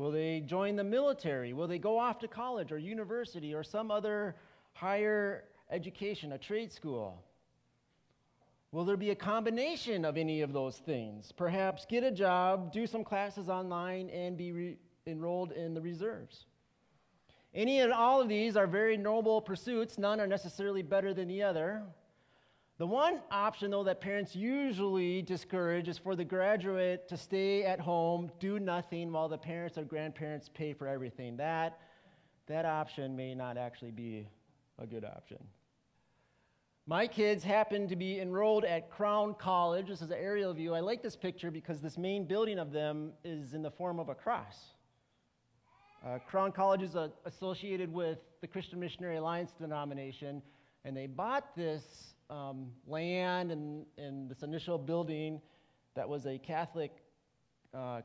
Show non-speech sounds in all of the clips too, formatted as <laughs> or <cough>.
Will they join the military? Will they go off to college or university or some other higher education, a trade school? Will there be a combination of any of those things? Perhaps get a job, do some classes online, and be re- enrolled in the reserves. Any and all of these are very noble pursuits. None are necessarily better than the other. The one option, though, that parents usually discourage is for the graduate to stay at home, do nothing, while the parents or grandparents pay for everything. That, that option may not actually be a good option. My kids happen to be enrolled at Crown College. This is an aerial view. I like this picture because this main building of them is in the form of a cross. Uh, Crown College is uh, associated with the Christian Missionary Alliance denomination, and they bought this um, land and, and, this initial building that was a Catholic uh,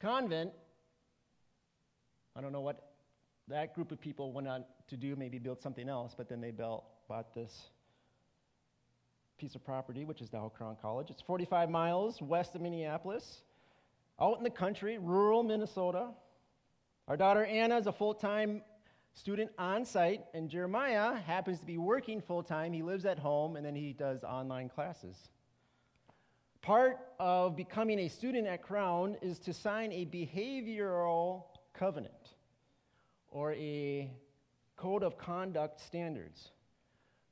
convent. I don't know what that group of people went on to do, maybe build something else, but then they built, bought this piece of property, which is now Crown College. It's 45 miles west of Minneapolis, out in the country, rural Minnesota. Our daughter Anna is a full time student on site, and Jeremiah happens to be working full time. He lives at home and then he does online classes. Part of becoming a student at Crown is to sign a behavioral covenant or a code of conduct standards.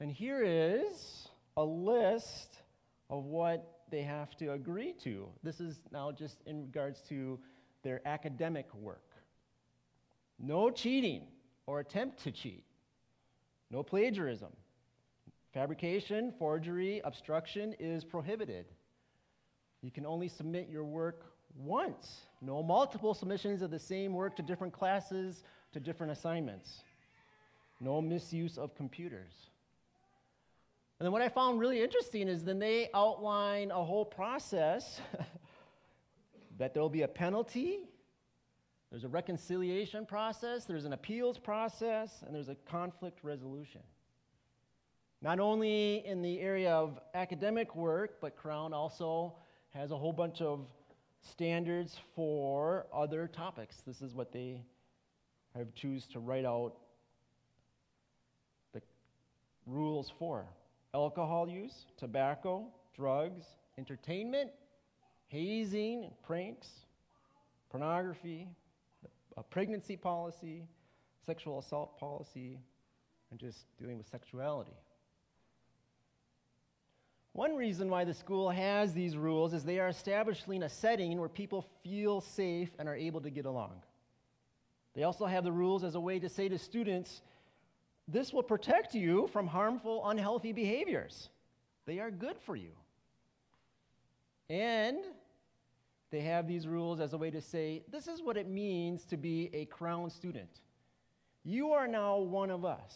And here is a list of what they have to agree to. This is now just in regards to their academic work. No cheating or attempt to cheat. No plagiarism. Fabrication, forgery, obstruction is prohibited. You can only submit your work once. No multiple submissions of the same work to different classes, to different assignments. No misuse of computers. And then what I found really interesting is then they outline a whole process <laughs> that there'll be a penalty there's a reconciliation process, there's an appeals process, and there's a conflict resolution. Not only in the area of academic work, but Crown also has a whole bunch of standards for other topics. This is what they have choose to write out the rules for. Alcohol use, tobacco, drugs, entertainment, hazing, pranks, pornography, a pregnancy policy, sexual assault policy, and just dealing with sexuality. One reason why the school has these rules is they are establishing a setting where people feel safe and are able to get along. They also have the rules as a way to say to students, this will protect you from harmful, unhealthy behaviors. They are good for you. And they have these rules as a way to say, this is what it means to be a crown student. You are now one of us.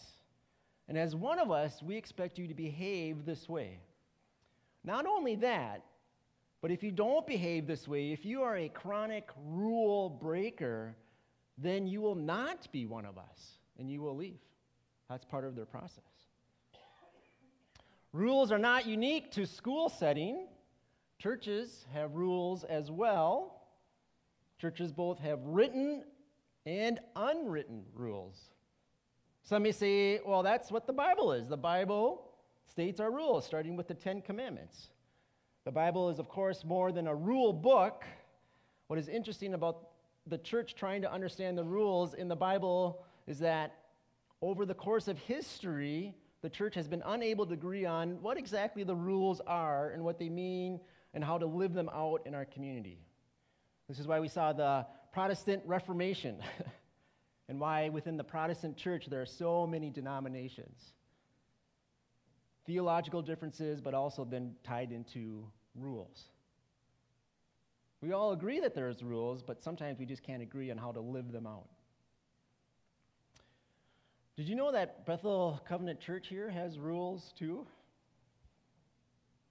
And as one of us, we expect you to behave this way. Not only that, but if you don't behave this way, if you are a chronic rule breaker, then you will not be one of us and you will leave. That's part of their process. Rules are not unique to school setting. Churches have rules as well. Churches both have written and unwritten rules. Some may say, well, that's what the Bible is. The Bible states our rules, starting with the Ten Commandments. The Bible is, of course, more than a rule book. What is interesting about the church trying to understand the rules in the Bible is that over the course of history, the church has been unable to agree on what exactly the rules are and what they mean and how to live them out in our community. This is why we saw the Protestant Reformation <laughs> and why within the Protestant church there are so many denominations. Theological differences, but also then tied into rules. We all agree that there's rules, but sometimes we just can't agree on how to live them out. Did you know that Bethel Covenant Church here has rules too?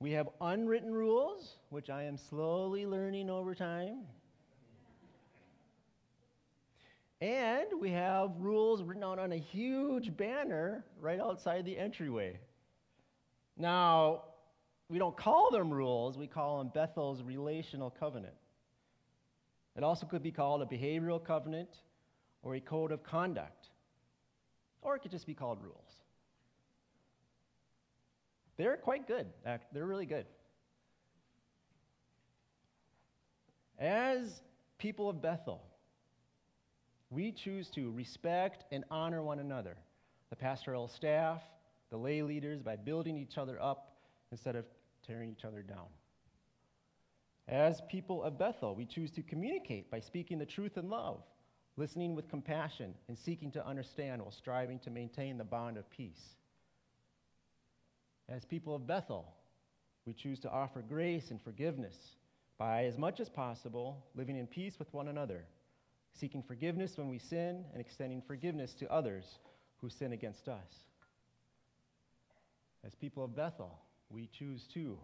We have unwritten rules, which I am slowly learning over time. And we have rules written out on a huge banner right outside the entryway. Now, we don't call them rules, we call them Bethel's relational covenant. It also could be called a behavioral covenant or a code of conduct, or it could just be called rules. They're quite good. They're really good. As people of Bethel, we choose to respect and honor one another, the pastoral staff, the lay leaders, by building each other up instead of tearing each other down. As people of Bethel, we choose to communicate by speaking the truth in love, listening with compassion, and seeking to understand while striving to maintain the bond of peace. As people of Bethel, we choose to offer grace and forgiveness by, as much as possible, living in peace with one another, seeking forgiveness when we sin, and extending forgiveness to others who sin against us. As people of Bethel, we choose to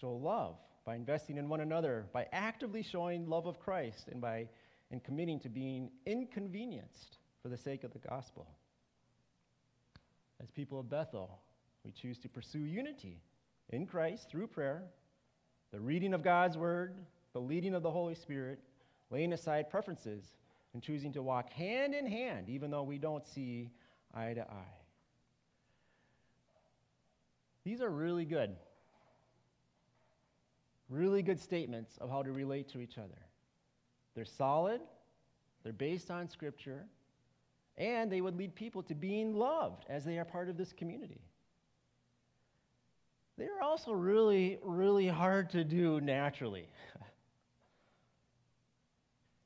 show love by investing in one another, by actively showing love of Christ, and by and committing to being inconvenienced for the sake of the gospel. As people of Bethel, we choose to pursue unity in Christ through prayer, the reading of God's word, the leading of the Holy Spirit, laying aside preferences, and choosing to walk hand in hand, even though we don't see eye to eye. These are really good. Really good statements of how to relate to each other. They're solid, they're based on Scripture, and they would lead people to being loved as they are part of this community. They are also really, really hard to do naturally. <laughs>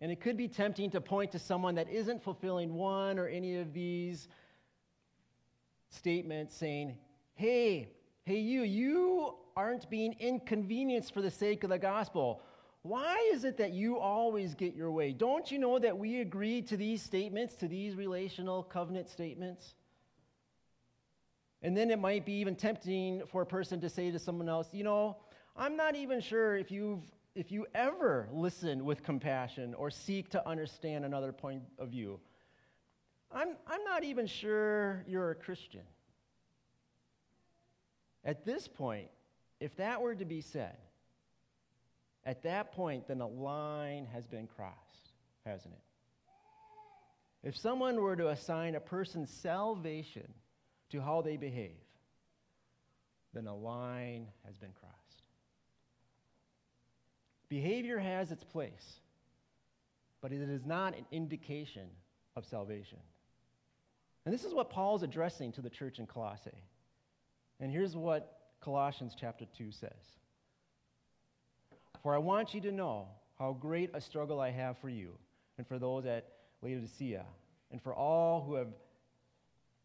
and it could be tempting to point to someone that isn't fulfilling one or any of these statements saying, hey, hey, you, you aren't being inconvenienced for the sake of the gospel. Why is it that you always get your way? Don't you know that we agreed to these statements, to these relational covenant statements? And then it might be even tempting for a person to say to someone else, you know, I'm not even sure if you've if you ever listen with compassion or seek to understand another point of view. I'm, I'm not even sure you're a Christian. At this point, if that were to be said, at that point, then a line has been crossed, hasn't it? If someone were to assign a person's salvation to how they behave, then a line has been crossed. Behavior has its place, but it is not an indication of salvation. And this is what Paul's addressing to the church in Colossae. And here's what Colossians chapter 2 says For I want you to know how great a struggle I have for you, and for those at Laodicea, and for all who have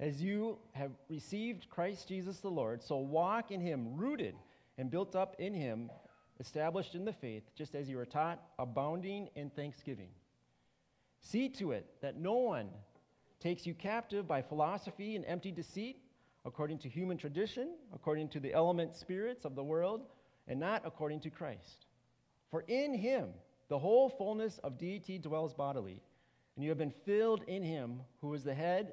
as you have received Christ Jesus the Lord, so walk in him, rooted and built up in him, established in the faith, just as you were taught, abounding in thanksgiving. See to it that no one takes you captive by philosophy and empty deceit according to human tradition, according to the element spirits of the world, and not according to Christ. For in him the whole fullness of deity dwells bodily, and you have been filled in him who is the head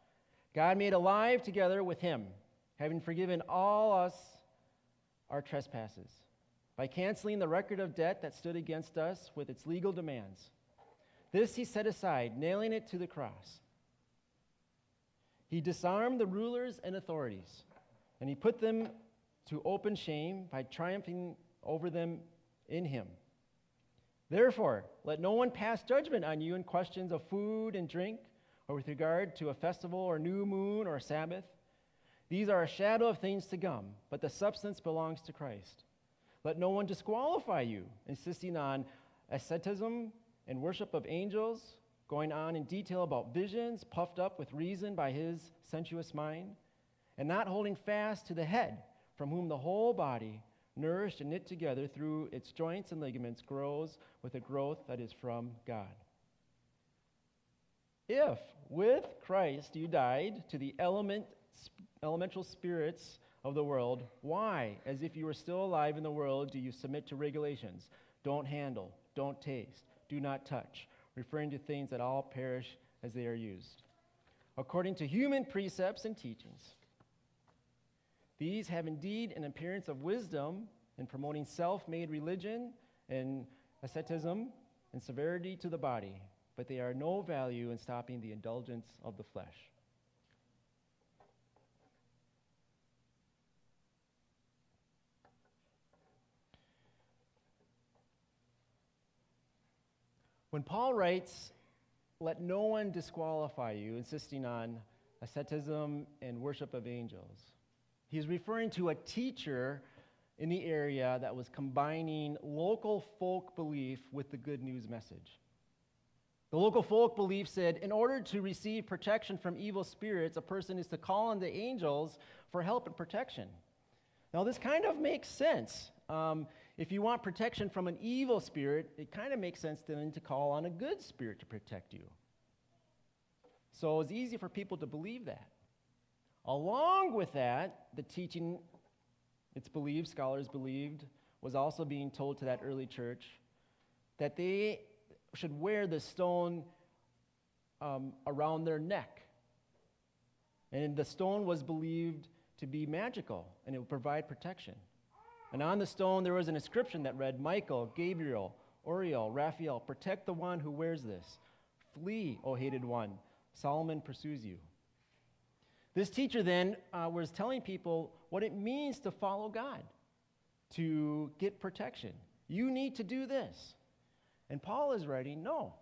God made alive together with him, having forgiven all us our trespasses, by canceling the record of debt that stood against us with its legal demands. This he set aside, nailing it to the cross. He disarmed the rulers and authorities, and he put them to open shame by triumphing over them in him. Therefore, let no one pass judgment on you in questions of food and drink, or with regard to a festival or new moon or Sabbath. These are a shadow of things to come, but the substance belongs to Christ. Let no one disqualify you, insisting on asceticism and worship of angels, going on in detail about visions, puffed up with reason by his sensuous mind, and not holding fast to the head, from whom the whole body, nourished and knit together through its joints and ligaments, grows with a growth that is from God. If with Christ you died to the element, elemental spirits of the world, why, as if you were still alive in the world, do you submit to regulations? Don't handle, don't taste, do not touch, referring to things that all perish as they are used, according to human precepts and teachings. These have indeed an appearance of wisdom in promoting self made religion and asceticism and severity to the body, but they are no value in stopping the indulgence of the flesh. When Paul writes, Let no one disqualify you, insisting on asceticism and worship of angels, he's referring to a teacher in the area that was combining local folk belief with the good news message. The local folk belief said in order to receive protection from evil spirits, a person is to call on the angels for help and protection. Now, this kind of makes sense. Um, if you want protection from an evil spirit, it kind of makes sense then to call on a good spirit to protect you. So it's easy for people to believe that. Along with that, the teaching, it's believed, scholars believed, was also being told to that early church that they should wear the stone um, around their neck. And the stone was believed to be magical and it would provide protection. And on the stone there was an inscription that read Michael, Gabriel, Uriel, Raphael, protect the one who wears this. Flee, O hated one. Solomon pursues you. This teacher then uh, was telling people what it means to follow God, to get protection. You need to do this. And Paul is writing, no.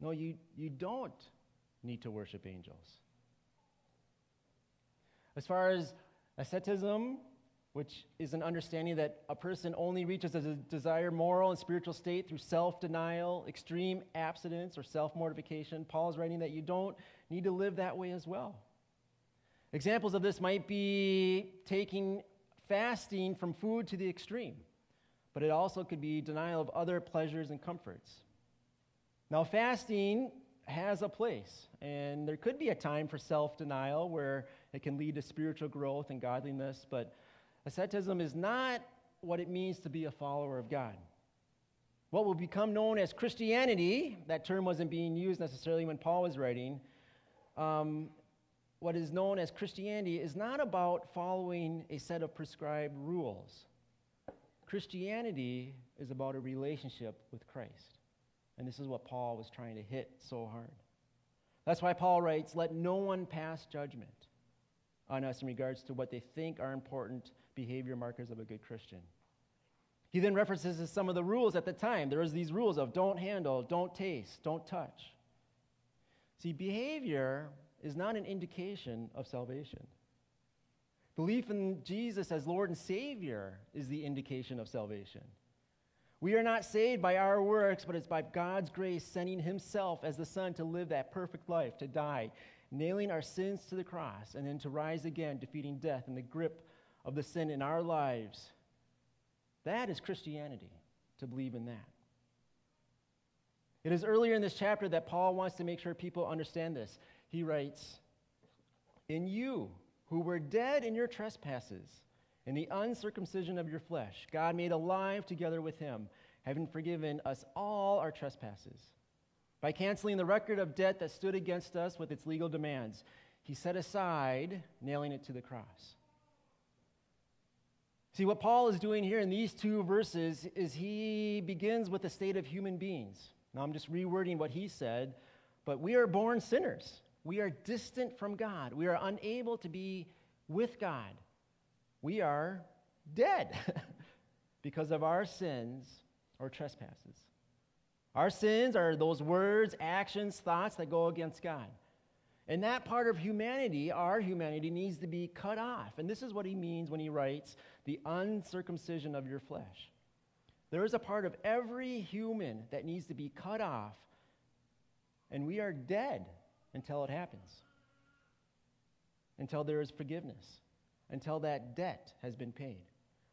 No, you, you don't need to worship angels. As far as asceticism which is an understanding that a person only reaches a desired moral and spiritual state through self denial, extreme abstinence, or self mortification. Paul is writing that you don't need to live that way as well. Examples of this might be taking fasting from food to the extreme, but it also could be denial of other pleasures and comforts. Now, fasting has a place, and there could be a time for self denial where it can lead to spiritual growth and godliness, but Asceticism is not what it means to be a follower of God. What will become known as Christianity, that term wasn't being used necessarily when Paul was writing. Um, what is known as Christianity is not about following a set of prescribed rules. Christianity is about a relationship with Christ. And this is what Paul was trying to hit so hard. That's why Paul writes, Let no one pass judgment on us in regards to what they think are important behavior markers of a good Christian. He then references some of the rules at the time. There was these rules of don't handle, don't taste, don't touch. See, behavior is not an indication of salvation. Belief in Jesus as Lord and Savior is the indication of salvation. We are not saved by our works, but it's by God's grace sending Himself as the Son to live that perfect life, to die, nailing our sins to the cross, and then to rise again, defeating death and the grip of the sin in our lives. That is Christianity, to believe in that. It is earlier in this chapter that Paul wants to make sure people understand this. He writes, In you, who were dead in your trespasses, in the uncircumcision of your flesh, God made alive together with him, having forgiven us all our trespasses by canceling the record of debt that stood against us with its legal demands, he set aside, nailing it to the cross. See, what Paul is doing here in these two verses is he begins with the state of human beings. Now, I'm just rewording what he said, but we are born sinners. We are distant from God. We are unable to be with God. We are dead <laughs> because of our sins or trespasses. Our sins are those words, actions, thoughts that go against God. And that part of humanity, our humanity, needs to be cut off. And this is what he means when he writes, the uncircumcision of your flesh. There is a part of every human that needs to be cut off, and we are dead until it happens, until there is forgiveness, until that debt has been paid,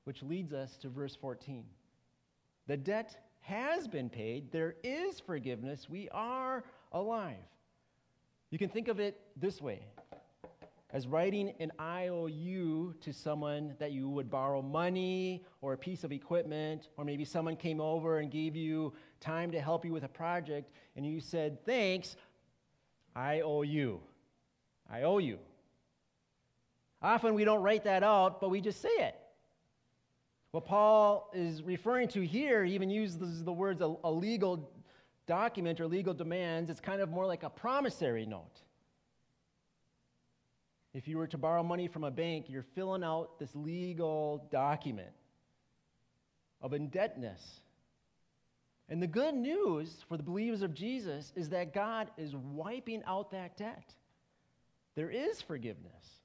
which leads us to verse 14. The debt has been paid, there is forgiveness, we are alive. You can think of it this way as writing an IOU to someone that you would borrow money or a piece of equipment, or maybe someone came over and gave you time to help you with a project, and you said, Thanks, I owe you. I owe you. Often we don't write that out, but we just say it. What Paul is referring to here, he even uses the words a, a legal document or legal demands. It's kind of more like a promissory note. If you were to borrow money from a bank, you're filling out this legal document of indebtedness. And the good news for the believers of Jesus is that God is wiping out that debt. There is forgiveness.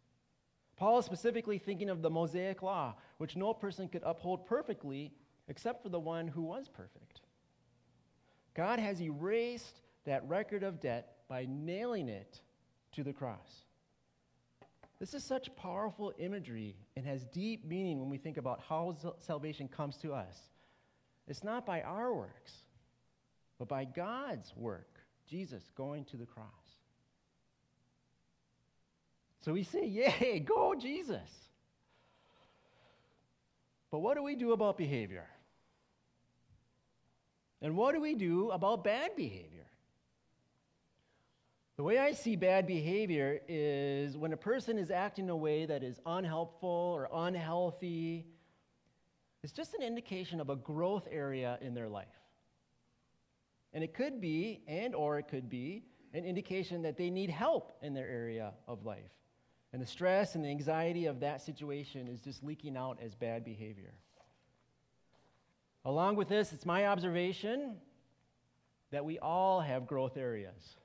Paul is specifically thinking of the Mosaic law, which no person could uphold perfectly except for the one who was perfect. God has erased that record of debt by nailing it to the cross. This is such powerful imagery and has deep meaning when we think about how salvation comes to us. It's not by our works, but by God's work, Jesus going to the cross. So we say, Yay, go, Jesus. But what do we do about behavior? And what do we do about bad behavior? The way I see bad behavior is when a person is acting in a way that is unhelpful or unhealthy, it's just an indication of a growth area in their life. And it could be, and or it could be, an indication that they need help in their area of life. And the stress and the anxiety of that situation is just leaking out as bad behavior. Along with this, it's my observation that we all have growth areas.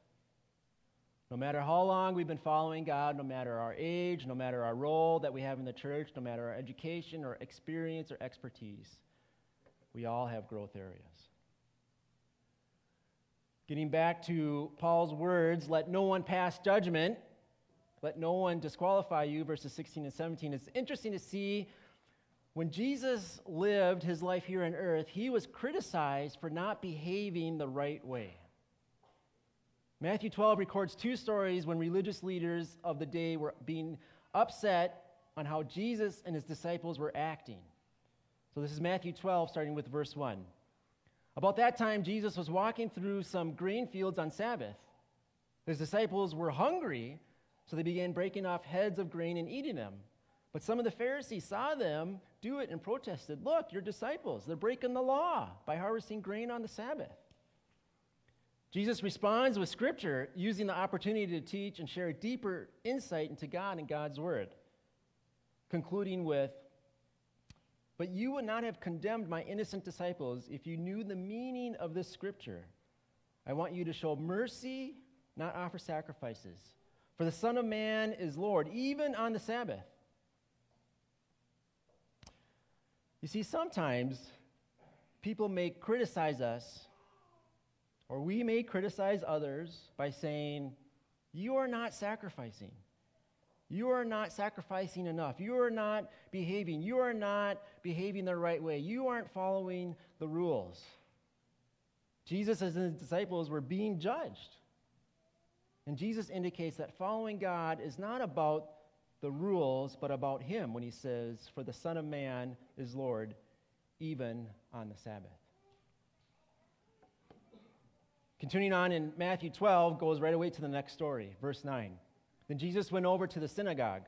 No matter how long we've been following God, no matter our age, no matter our role that we have in the church, no matter our education or experience or expertise, we all have growth areas. Getting back to Paul's words, let no one pass judgment, let no one disqualify you, verses 16 and 17. It's interesting to see when Jesus lived his life here on earth, he was criticized for not behaving the right way. Matthew 12 records two stories when religious leaders of the day were being upset on how Jesus and his disciples were acting. So this is Matthew 12, starting with verse 1. About that time, Jesus was walking through some grain fields on Sabbath. His disciples were hungry, so they began breaking off heads of grain and eating them. But some of the Pharisees saw them do it and protested, Look, your disciples, they're breaking the law by harvesting grain on the Sabbath. Jesus responds with scripture, using the opportunity to teach and share a deeper insight into God and God's word, concluding with, But you would not have condemned my innocent disciples if you knew the meaning of this scripture. I want you to show mercy, not offer sacrifices. For the Son of Man is Lord, even on the Sabbath. You see, sometimes people may criticize us, or we may criticize others by saying, You are not sacrificing. You are not sacrificing enough. You are not behaving. You are not behaving the right way. You aren't following the rules. Jesus and his disciples were being judged. And Jesus indicates that following God is not about the rules, but about him when he says, For the Son of Man is Lord, even on the Sabbath. Continuing on in Matthew 12, goes right away to the next story, verse 9. Then Jesus went over to the synagogue,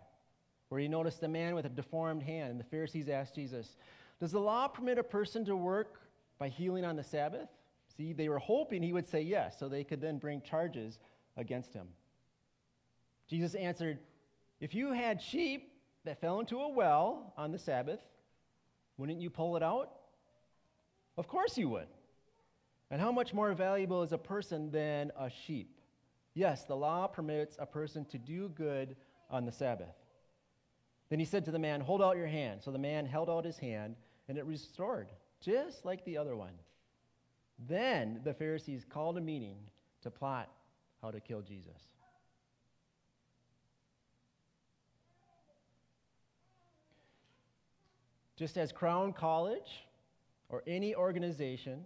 where he noticed a man with a deformed hand. And the Pharisees asked Jesus, Does the law permit a person to work by healing on the Sabbath? See, they were hoping he would say yes, so they could then bring charges against him. Jesus answered, if you had sheep that fell into a well on the Sabbath, wouldn't you pull it out? Of course you would. And how much more valuable is a person than a sheep? Yes, the law permits a person to do good on the Sabbath. Then he said to the man, Hold out your hand. So the man held out his hand, and it restored, just like the other one. Then the Pharisees called a meeting to plot how to kill Jesus. Just as Crown College or any organization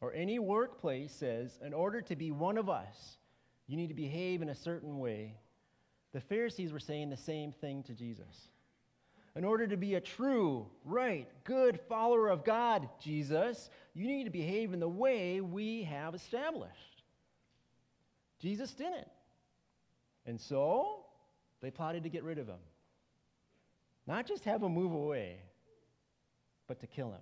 or any workplace says, in order to be one of us, you need to behave in a certain way, the Pharisees were saying the same thing to Jesus. In order to be a true, right, good follower of God, Jesus, you need to behave in the way we have established. Jesus didn't. And so they plotted to get rid of him. Not just have him move away, but to kill him.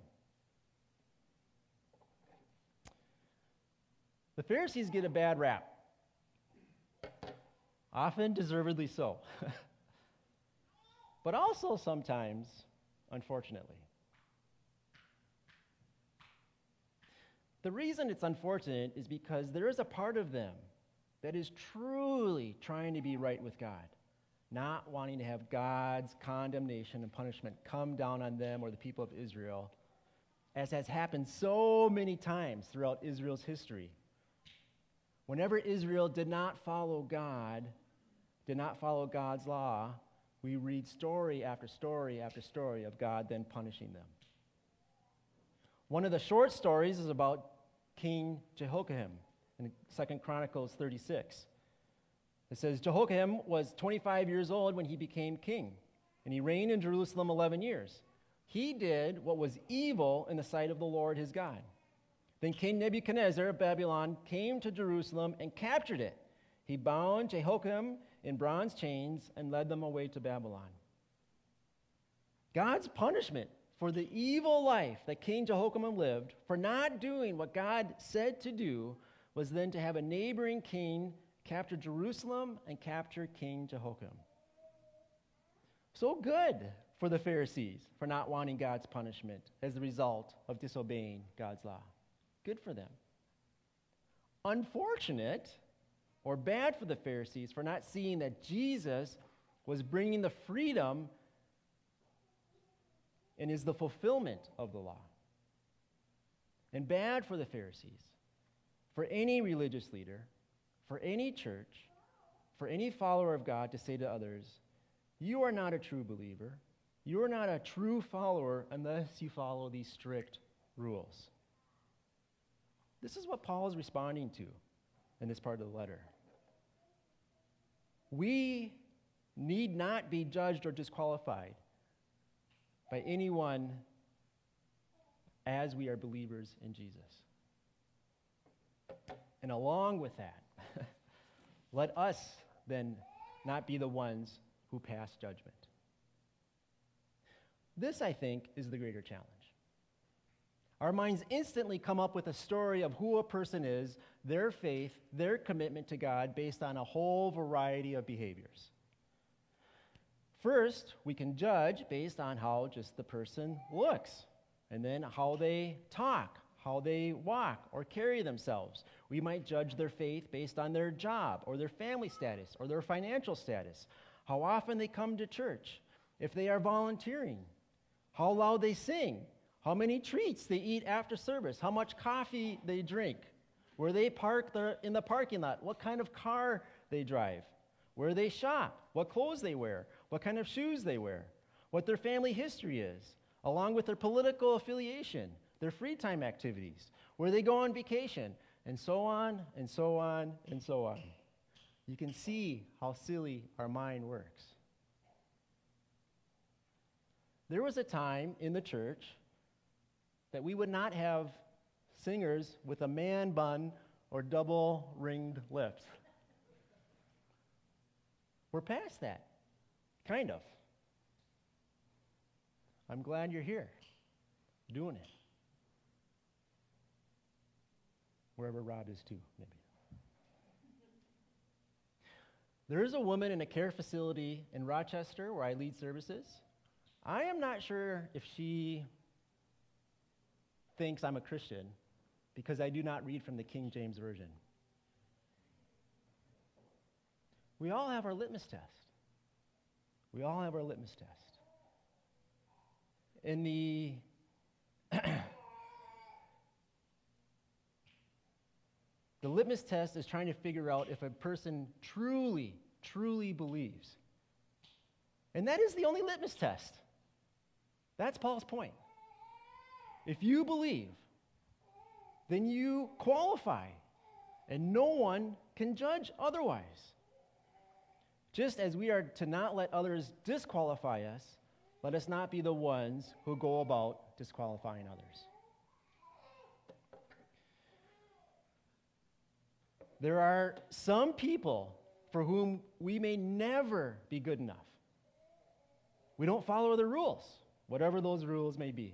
The Pharisees get a bad rap, often deservedly so, <laughs> but also sometimes, unfortunately. The reason it's unfortunate is because there is a part of them that is truly trying to be right with God, not wanting to have God's condemnation and punishment come down on them or the people of Israel, as has happened so many times throughout Israel's history. Whenever Israel did not follow God, did not follow God's law, we read story after story after story of God then punishing them. One of the short stories is about King Jehoiakim in 2 Chronicles 36. It says Jehoiakim was 25 years old when he became king, and he reigned in Jerusalem 11 years. He did what was evil in the sight of the Lord his God. Then King Nebuchadnezzar of Babylon came to Jerusalem and captured it. He bound Jehoiakim in bronze chains and led them away to Babylon. God's punishment for the evil life that King Jehoiakim lived, for not doing what God said to do, was then to have a neighboring king capture Jerusalem and capture King Jehoiakim. So good for the Pharisees for not wanting God's punishment as the result of disobeying God's law. Good for them. Unfortunate or bad for the Pharisees for not seeing that Jesus was bringing the freedom and is the fulfillment of the law. And bad for the Pharisees, for any religious leader, for any church, for any follower of God to say to others, You are not a true believer. You are not a true follower unless you follow these strict rules. This is what Paul is responding to in this part of the letter. We need not be judged or disqualified by anyone as we are believers in Jesus. And along with that, <laughs> let us then not be the ones who pass judgment. This, I think, is the greater challenge. Our minds instantly come up with a story of who a person is, their faith, their commitment to God based on a whole variety of behaviors. First, we can judge based on how just the person looks, and then how they talk, how they walk or carry themselves. We might judge their faith based on their job or their family status or their financial status, how often they come to church, if they are volunteering, how loud they sing, how many treats they eat after service, how much coffee they drink, where they park in the parking lot, what kind of car they drive, where they shop, what clothes they wear, what kind of shoes they wear, what their family history is, along with their political affiliation, their free time activities, where they go on vacation, and so on and so on and so on. You can see how silly our mind works. There was a time in the church that we would not have singers with a man bun or double ringed lips. We're past that, kind of. I'm glad you're here doing it. Wherever Rob is, too, maybe. There is a woman in a care facility in Rochester where I lead services. I am not sure if she thinks I'm a Christian because I do not read from the King James Version. We all have our litmus test. We all have our litmus test. In the <clears throat> the litmus test is trying to figure out if a person truly, truly believes. And that is the only litmus test. That's Paul's point. If you believe, then you qualify, and no one can judge otherwise. Just as we are to not let others disqualify us, let us not be the ones who go about disqualifying others. There are some people for whom we may never be good enough. We don't follow the rules, whatever those rules may be.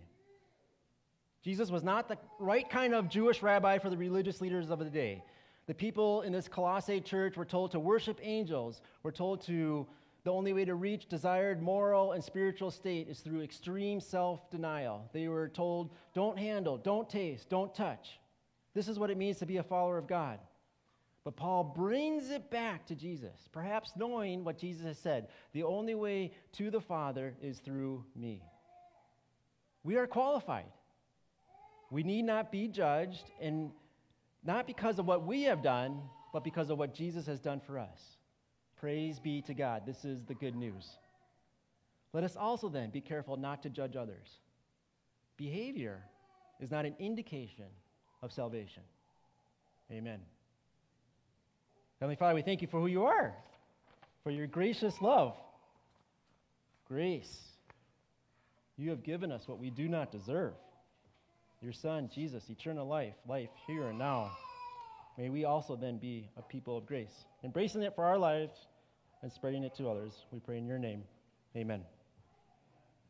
Jesus was not the right kind of Jewish rabbi for the religious leaders of the day. The people in this Colossae church were told to worship angels, were told to the only way to reach desired moral and spiritual state is through extreme self denial. They were told, don't handle, don't taste, don't touch. This is what it means to be a follower of God. But Paul brings it back to Jesus, perhaps knowing what Jesus has said the only way to the Father is through me. We are qualified. We need not be judged, and not because of what we have done, but because of what Jesus has done for us. Praise be to God. This is the good news. Let us also then be careful not to judge others. Behavior is not an indication of salvation. Amen. Heavenly Father, we thank you for who you are, for your gracious love. Grace. You have given us what we do not deserve your Son, Jesus, eternal life, life here and now. May we also then be a people of grace, embracing it for our lives and spreading it to others. We pray in your name. Amen.